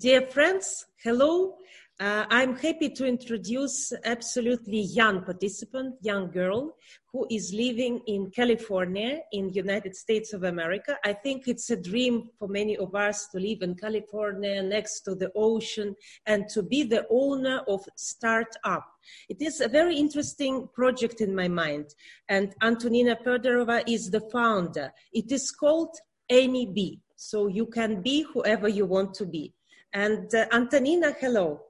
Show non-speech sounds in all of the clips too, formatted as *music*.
Dear friends, hello. Uh, I'm happy to introduce absolutely young participant, young girl who is living in California in United States of America. I think it's a dream for many of us to live in California next to the ocean and to be the owner of startup. It is a very interesting project in my mind and Antonina Fedorova is the founder. It is called Any Bee. So you can be whoever you want to be. And uh, Antonina, hello.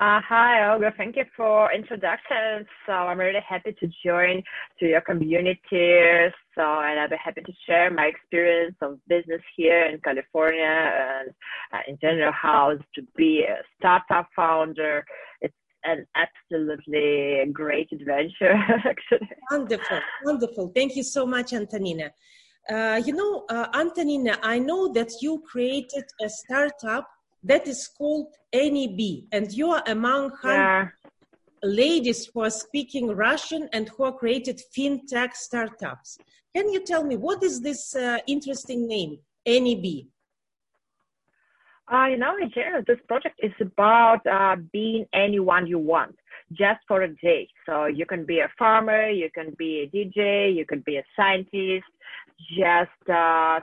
Uh, hi, Olga. Thank you for introduction. So I'm really happy to join to your community. So and I'll be happy to share my experience of business here in California and uh, in general how to be a startup founder. It's an absolutely great adventure, *laughs* actually. Wonderful, wonderful. Thank you so much, Antonina. Uh, you know, uh, Antonina, I know that you created a startup that is called Bee, and you are among yeah. ladies who are speaking Russian and who are created fintech startups. Can you tell me what is this uh, interesting name, Bee? Uh, you know, in general, this project is about uh, being anyone you want just for a day. So you can be a farmer, you can be a DJ, you can be a scientist, just uh,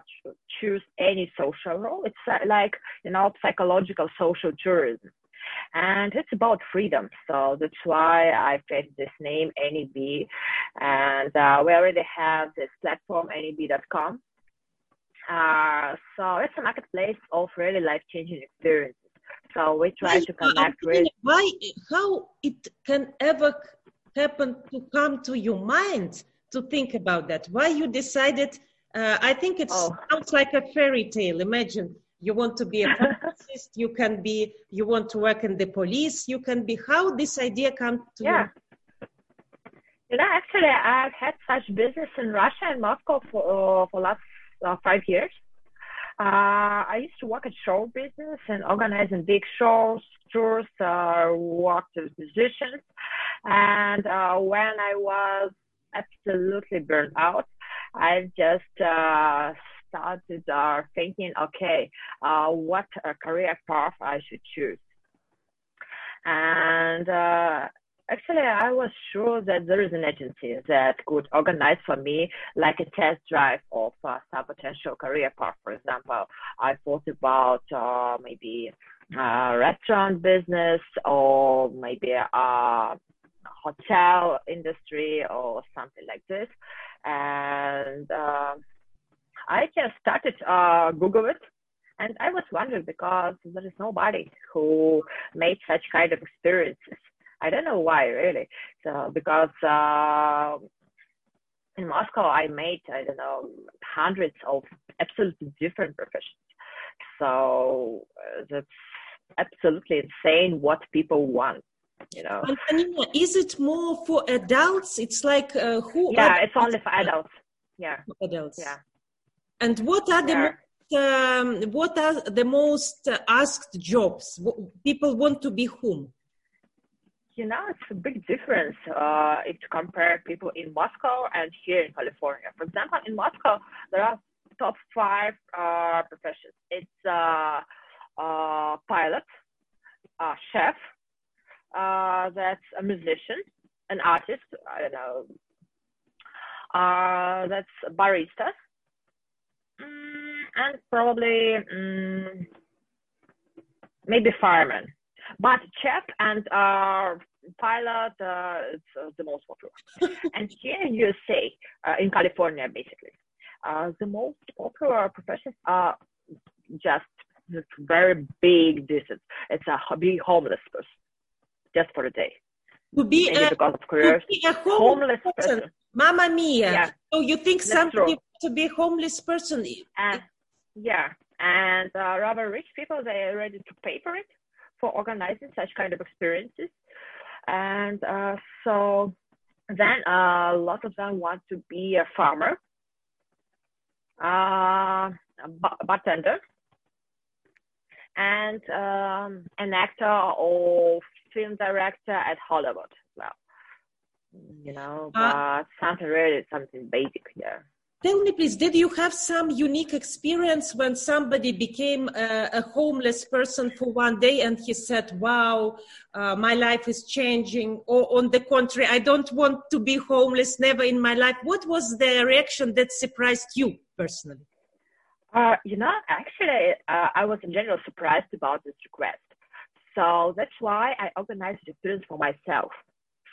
choose any social role. It's uh, like, you know, psychological social tourism. And it's about freedom. So that's why I created this name, Bee, And uh, we already have this platform, Anybee.com. Uh, so it's a marketplace of really life changing experiences. So we try to connect with. Why, how it can ever happen to come to your mind to think about that? Why you decided? Uh, I think it oh. sounds like a fairy tale. Imagine you want to be a *laughs* pharmacist, you can be, you want to work in the police, you can be. How this idea come to yeah. you? You know, actually, I've had such business in Russia and Moscow for uh, for last uh, five years. Uh, I used to work at show business and organizing big shows, tours, uh, worked with musicians. And uh, when I was absolutely burned out, I just uh, started uh, thinking, okay, uh, what career path I should choose. And Actually, I was sure that there is an agency that could organize for me like a test drive of uh, some potential career path. For example, I thought about uh, maybe a restaurant business or maybe a hotel industry or something like this. And uh, I just started uh, Google it and I was wondering because there is nobody who made such kind of experiences. I don't know why really. So because uh, in Moscow I made I don't know hundreds of absolutely different professions. So uh, that's absolutely insane what people want. You know. Antonina, is it more for adults? It's like uh, who? Yeah, it's only for adults. Yeah. Adults. Yeah. And what are the yeah. most, um, what are the most asked jobs? People want to be whom? You know, it's a big difference uh, if you compare people in Moscow and here in California. For example, in Moscow, there are top five uh, professions. It's uh, uh, pilot, uh, chef, uh, that's a musician, an artist, I don't know, uh, that's a barista, mm, and probably mm, maybe fireman. But chef and uh, pilot uh, it's uh, the most popular. *laughs* and here in USA, uh, in California, basically, uh, the most popular professions are just very big distance. It's a big homeless person, just for a day. To be, a, because of careers, to be a homeless, homeless person. person. Mamma mia! Yeah. So you think somebody to be a homeless person? Yeah, and uh, rather rich people they are ready to pay for it for organizing such kind of experiences. And uh, so then uh, a lot of them want to be a farmer, uh, a bartender, and um, an actor or film director at Hollywood well. You know, uh, but something really something basic here. Tell me, please, did you have some unique experience when somebody became a, a homeless person for one day and he said, Wow, uh, my life is changing? Or on the contrary, I don't want to be homeless, never in my life. What was the reaction that surprised you personally? Uh, you know, actually, uh, I was in general surprised about this request. So that's why I organized the experience for myself.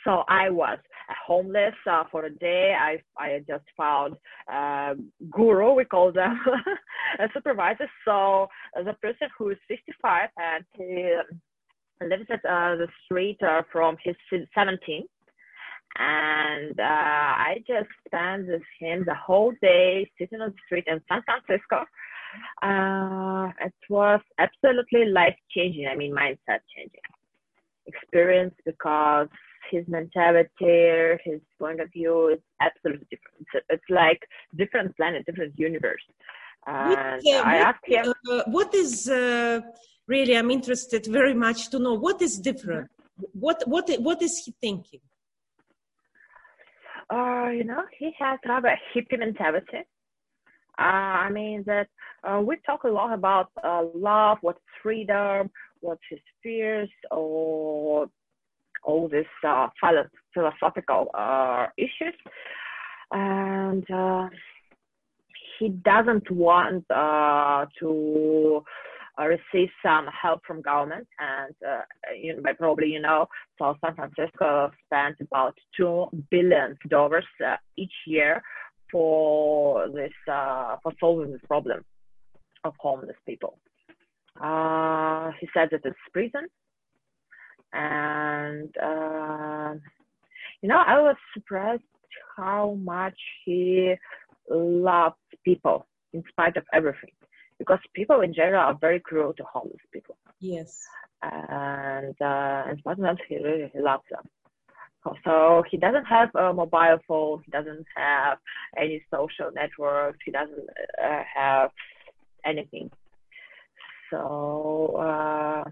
So I was homeless uh, for a day. I I just found uh, guru, we call them, *laughs* a supervisor. So the person who is 55 and he lives at uh, the street uh, from his 17. And uh, I just spent with him the whole day sitting on the street in San Francisco. Uh, it was absolutely life changing. I mean, mindset changing experience because his mentality, his point of view is absolutely different. It's, it's like different planet, different universe. And what, uh, I asked him, uh, what is uh, really? I'm interested very much to know what is different. What what what is he thinking? Uh, you know, he has rather hippie mentality. Uh, I mean that uh, we talk a lot about uh, love, what's freedom, what's his fears, or all these uh, philosophical uh, issues, and uh, he doesn't want uh, to uh, receive some help from government. And uh, you probably you know, so San Francisco spends about two billion dollars each year for this for solving this problem of homeless people. he said that it's prison and uh, you know i was surprised how much he loved people in spite of everything. Because people in general are very cruel to homeless people. Yes. And uh, in spite of that he really he loves them. So he doesn't have a mobile phone. He doesn't have any social networks he doesn't uh, have anything. So uh,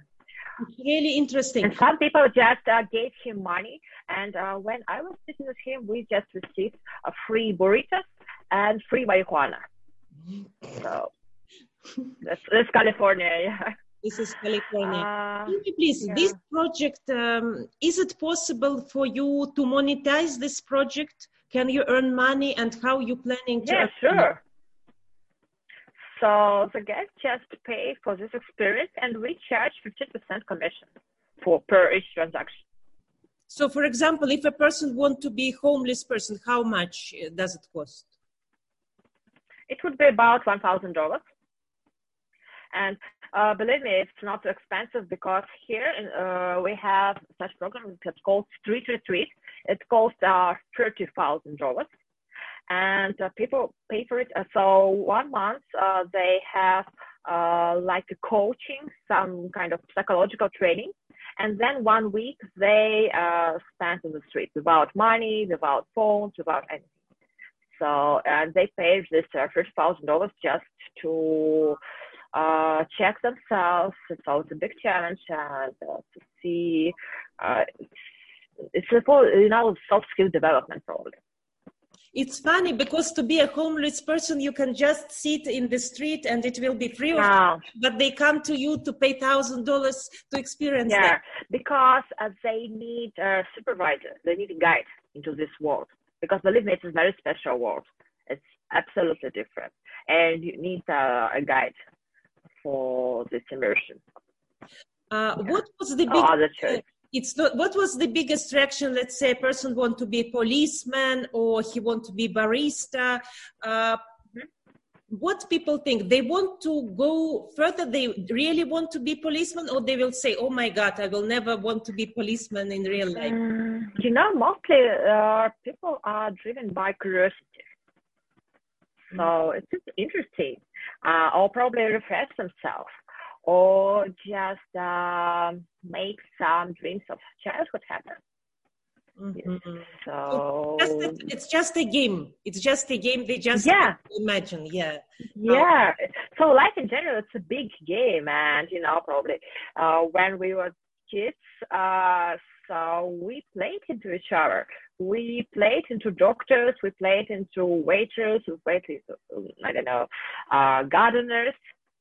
it's really interesting. And some people just uh, gave him money. And uh, when I was sitting with him, we just received a free burritos and free marijuana. So that's, that's California. *laughs* Yeah. This is California. Uh, please, yeah. this project, um, is it possible for you to monetize this project? Can you earn money and how you planning to? Yeah, sure. So the guest just pay for this experience and we charge 50% commission for per each transaction. So for example, if a person want to be homeless person, how much does it cost? It would be about $1,000. And uh, believe me, it's not too expensive because here in, uh, we have such program that's called Street Retreat. It costs uh, $30,000 and uh, people pay for it. Uh, so one month uh, they have uh, like a coaching, some kind of psychological training, and then one week they uh, spend in the street without money, without phones, without anything. So and they pay this uh, first thousand dollars just to check themselves. So it's a big challenge and to see. it's a full, you know, soft skill development probably it's funny because to be a homeless person you can just sit in the street and it will be free wow. but they come to you to pay thousand dollars to experience yeah that. because uh, they need a supervisor. They need a guide into this world. Because believe me it's a very special world. It's absolutely different. And you need uh, a guide for this immersion. Uh, yeah. what was the big oh, it's not what was the biggest reaction let's say a person want to be a policeman or he want to be barista? Uh, what people think? They want to go further? They really want to be policeman or they will say oh my god i will never want to be policeman in real life. Um, you know mostly uh, people are driven by curiosity. So mm-hmm. it's interesting. Uh, or probably refresh themselves or just uh, make some dreams of childhood happen. Mm-hmm. So it's just, a, it's just, a, game. It's just a game. They just yeah. imagine. Yeah. Yeah. So life in general, it's a big game, and you know, probably uh, when we were kids, uh, so we played into each other. we played into doctors, we played into waiters, we played into, I don't know, uh, gardeners.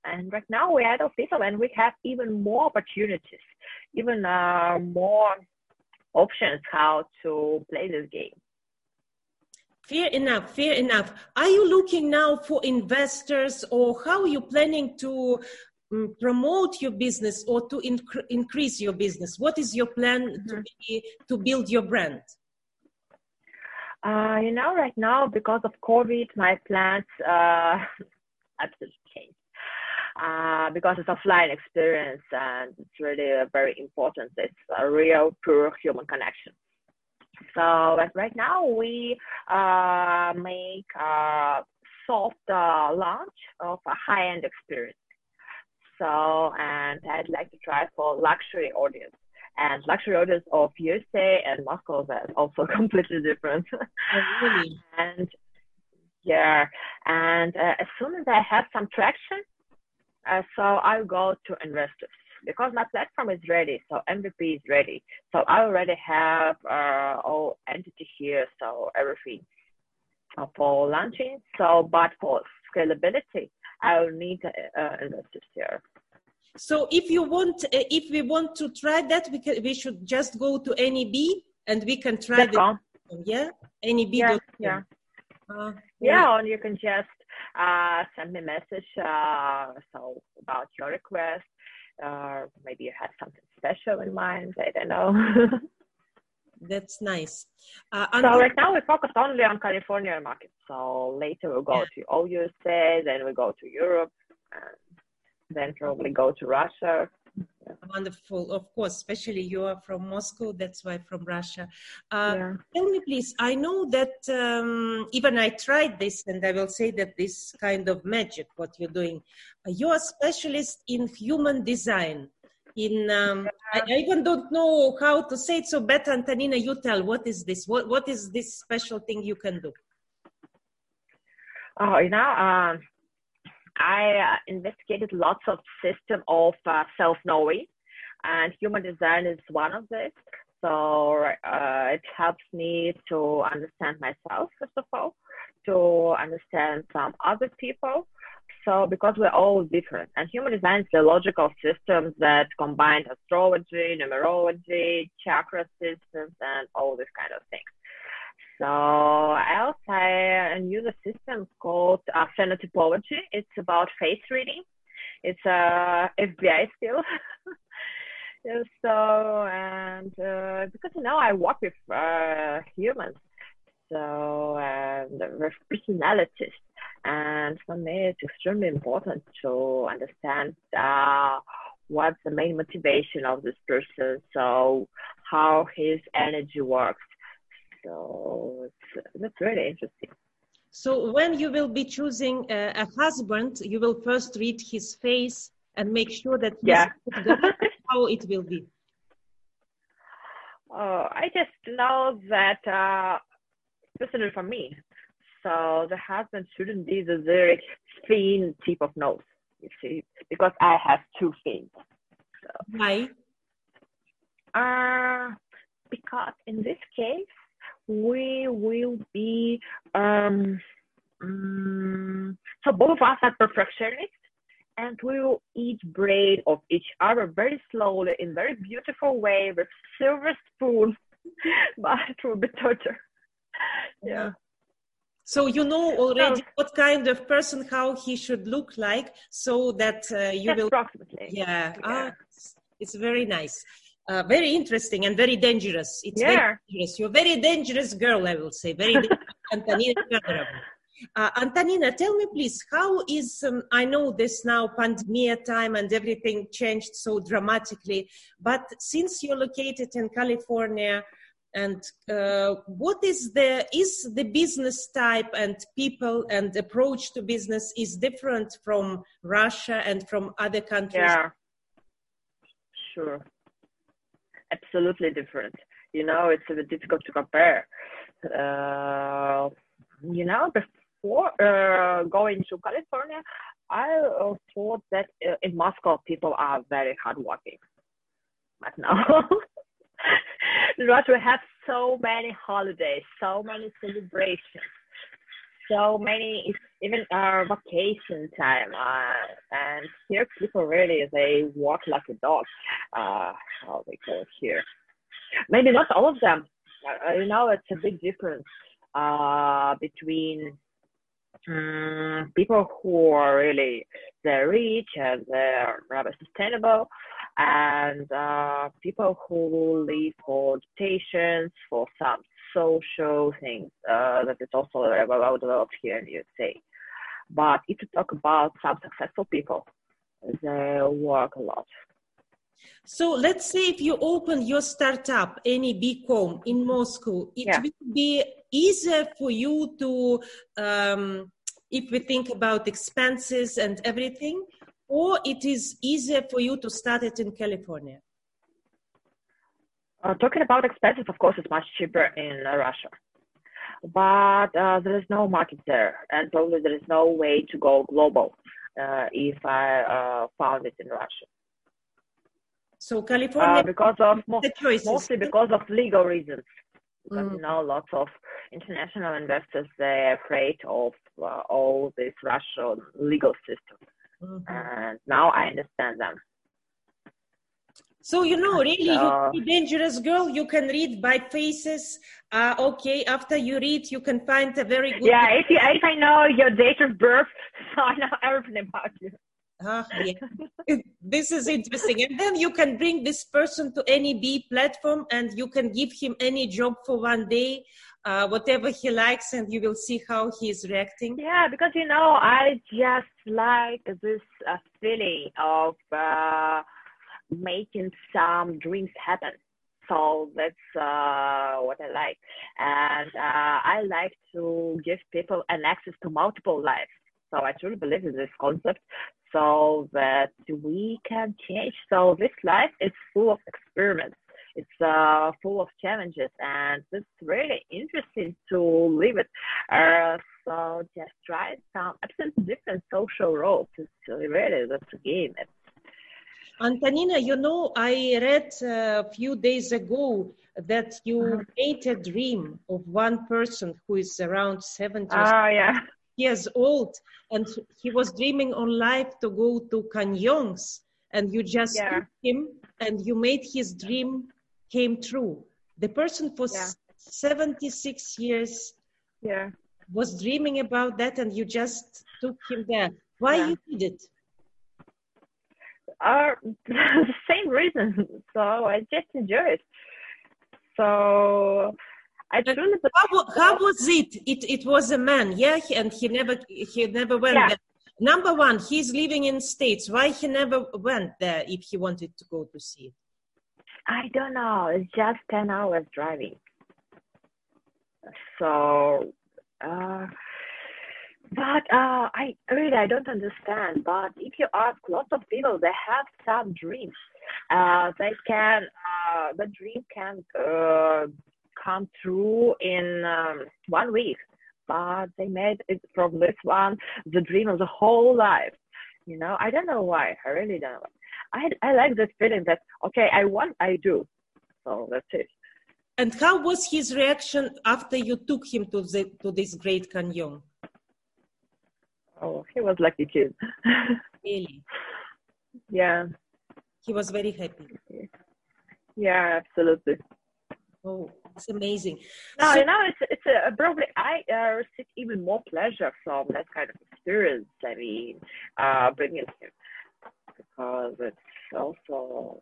And right now we're adult people and we have even more opportunities, even uh, more options how to play this game. Fair enough, fair enough. Are you looking now for investors or how are you planning to um, promote your business or to inc- increase your business? What is your plan mm-hmm. to, be, to build your brand? Uh, you know, right now, because of COVID, my plans uh, *laughs* absolutely changed. Uh, because it's offline experience and it's really very important. It's a real, pure human connection. So right now we uh, make a soft uh, launch of a high-end experience. So, and I'd like to try for luxury audience. And luxury audience of USA and Moscow is also *laughs* completely different. Oh, really? *laughs* and yeah, and uh, as soon as I have some traction, uh, so I'll go to investors because my platform is ready. So MVP is ready. So I already have uh, all entity here. So everything uh, for launching. So, but for scalability, I will need uh, investors here. So if you want, uh, if we want to try that, we can, we should just go to NEB and we can try that. Yeah, NEB. Yeah, yeah. Uh, yeah, and you can just uh, send me a message uh, so about your request or maybe you have something special in mind. I don't know. *laughs* That's nice. Uh, so right now we focus only on California market. So later we'll go yeah. to all USA, then we go to Europe, and then probably go to Russia. Wonderful, of course, especially you are from Moscow, that's why from Russia. Uh, yeah. Tell me, please, I know that um, even I tried this, and I will say that this kind of magic, what you're doing, uh, you're a specialist in human design. In um, I, I, even don't know how to say it, so better, Antonina, you tell, what is this? What, what is this special thing you can do? Oh, you know, um, I uh, investigated lots of system of uh, self-knowing, and human design is one of this. So uh, it helps me to understand myself first of all, to understand some other people. So because we're all different, and human design is the logical systems that combine astrology, numerology, chakra systems, and all these kind of things. So else I use a new system called uh, phenotypology. It's about face reading. It's a FBI skill. so and uh, because you know I work with uh, humans, so and with personalities, and for me it's extremely important to understand uh, what's the main motivation of this person, so how his energy works so that's really interesting. So when you will be choosing a, a husband, you will first read his face and make sure that yeah. *laughs* how it will be. Oh, I just know that, uh, especially for me, so the husband shouldn't be the very thin tip of nose, you see, because I have two fins. So. Why? Uh, because in this case, we will be um, um, so both of us are perfectionists and we will eat bread of each other very slowly in very beautiful way with silver spoon *laughs* but it will be torture. Yeah. So you know already so, what kind of person how he should look like so that uh, you will approximately yeah, yeah. Ah, it's, it's very nice uh, very interesting and very dangerous. It's yeah. very dangerous. You're a very dangerous girl, I will say. Very *laughs* Antonina uh, Antonina, tell me please, how is, um, I know this now pandemic time and everything changed so dramatically, but since you're located in California, and uh, what is the is the business type and people and approach to business is different from Russia and from other countries? Yeah, sure absolutely different. You know, it's a bit difficult to compare. Uh, you know, before uh, going to California, I uh, thought that uh, in Moscow people are very hardworking. But now, Russia *laughs* have so many holidays, so many celebrations, so many even uh, vacation time. Uh, and here people really they walk like a dog. Uh, how they call it here? Maybe not all of them. Uh, you know, it's a big difference uh, between um, people who are really they're rich and they're rather sustainable, and uh, people who live for vacations, for some social things uh, that is also well developed here in the USA. But if you talk about some successful people, they work a lot. So let's say if you open your startup, any home in Moscow, it yeah. will be easier for you to, um, if we think about expenses and everything, or it is easier for you to start it in California? Uh, talking about expenses, of course, it's much cheaper in uh, Russia, but uh, there is no market there, and probably there is no way to go global uh, if I uh, found it in Russia. So California, uh, because of mo- mostly because of legal reasons. Because mm. you know, lots of international investors they're afraid of all this Russian legal system, mm-hmm. and now I understand them. So you know, really, uh, you're a dangerous girl. You can read by faces. Uh, okay, after you read, you can find a very good. Yeah, if you, if I know your date of birth, *laughs* so I know everything about you. Uh, yeah. this is interesting, and then you can bring this person to any B platform, and you can give him any job for one day, uh, whatever he likes, and you will see how he is reacting. Yeah, because you know, I just like this uh, feeling of uh, making some dreams happen. So that's uh, what I like. And uh, I like to give people an access to multiple lives. So I truly believe in this concept so that we can change. So this life is full of experiments. It's uh, full of challenges and it's really interesting to live it. Uh, so just try some absolutely different social roles. It's really that's a game. It's Antonina, you know, I read a few days ago that you uh-huh. made a dream of one person who is around 70 oh, yeah. years old, and he was dreaming on life to go to canyons, and you just yeah. him, and you made his dream came true. The person for yeah. 76 years yeah. was dreaming about that, and you just took him there. Why yeah. you did it? Are *laughs* the same reason. So I just enjoy it. So I truly. How, how was it? It it was a man, yeah, and he never he never went yeah. there. Number one, he's living in states. Why he never went there if he wanted to go to see it? I don't know. It's just ten hours driving. So. Uh, but uh, I really I don't understand. But if you ask lots of people, they have some dreams. Uh, they can uh, the dream can uh, come true in um, one week, but they made it from this one the dream of the whole life. You know, I don't know why. I really don't know. I I like this feeling that okay, I want, I do. So that's it. And how was his reaction after you took him to the to this great canyon? Oh, he was lucky kid. *laughs* really? Yeah. He was very happy. Yeah, absolutely. Oh, it's amazing. No, so, you know, it's it's a, probably I uh, receive even more pleasure from that kind of experience. I mean, uh, bringing him because it's also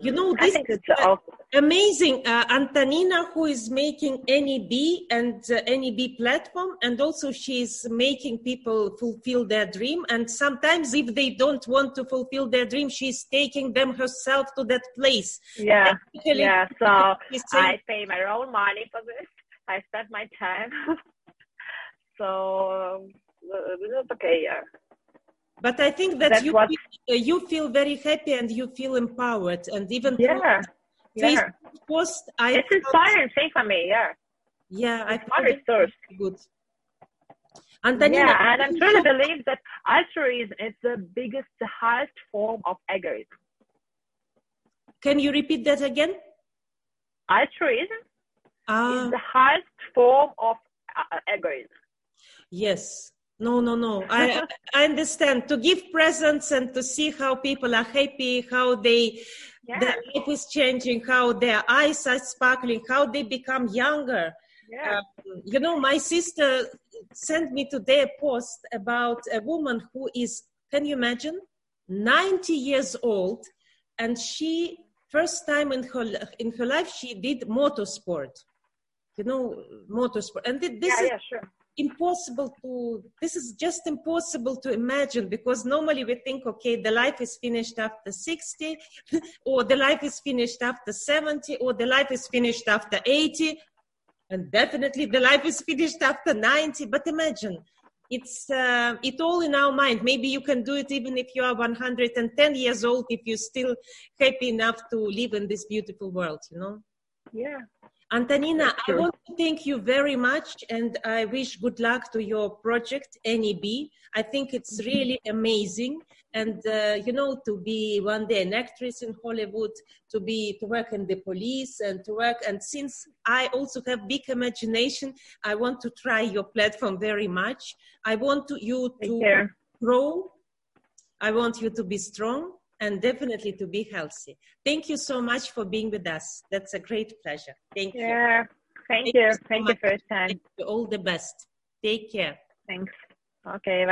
you know, this is uh, amazing. Uh, Antonina, who is making NEB and uh, NEB platform, and also she's making people fulfill their dream. And sometimes, if they don't want to fulfill their dream, she's taking them herself to that place. Yeah, yeah. So I pay my own money for this. I spend my time. *laughs* so uh, it's okay. Yeah. But I think that you what... feel, uh, you feel very happy and you feel empowered, and even yeah, yeah. post, I it's inspiring thing for me. Yeah, yeah, I found it source. good. Antonina, yeah, and I'm truly believe that altruism is the biggest, the highest form of egoism. Can you repeat that again? altruism uh, is the highest form of uh, egoism. Yes. No, no, no. I I understand. To give presents and to see how people are happy, how they yes. their life is changing, how their eyes are sparkling, how they become younger. Yeah. Um, you know, my sister sent me today a post about a woman who is, can you imagine, 90 years old, and she first time in her in her life she did motorsport. You know, motorsport, and this yeah, is yeah, sure impossible to this is just impossible to imagine because normally we think okay the life is finished after 60 *laughs* or the life is finished after 70 or the life is finished after 80 and definitely the life is finished after 90 but imagine it's uh, it all in our mind. Maybe you can do it even if you are 110 years old if you're still happy enough to live in this beautiful world you know? Yeah Antonina, I want to thank you very much and I wish good luck to your project, NEB. I think it's really amazing. And, uh, you know, to be one day an actress in Hollywood, to be, to work in the police and to work. And since I also have big imagination, I want to try your platform very much. I want to, you to grow. I want you to be strong and definitely to be healthy. Thank you so much for being with us. That's a great pleasure. Thank you. Yeah, thank, thank you. you so thank much. you for your time. All the best. Take care. Thanks. Okay. Bye.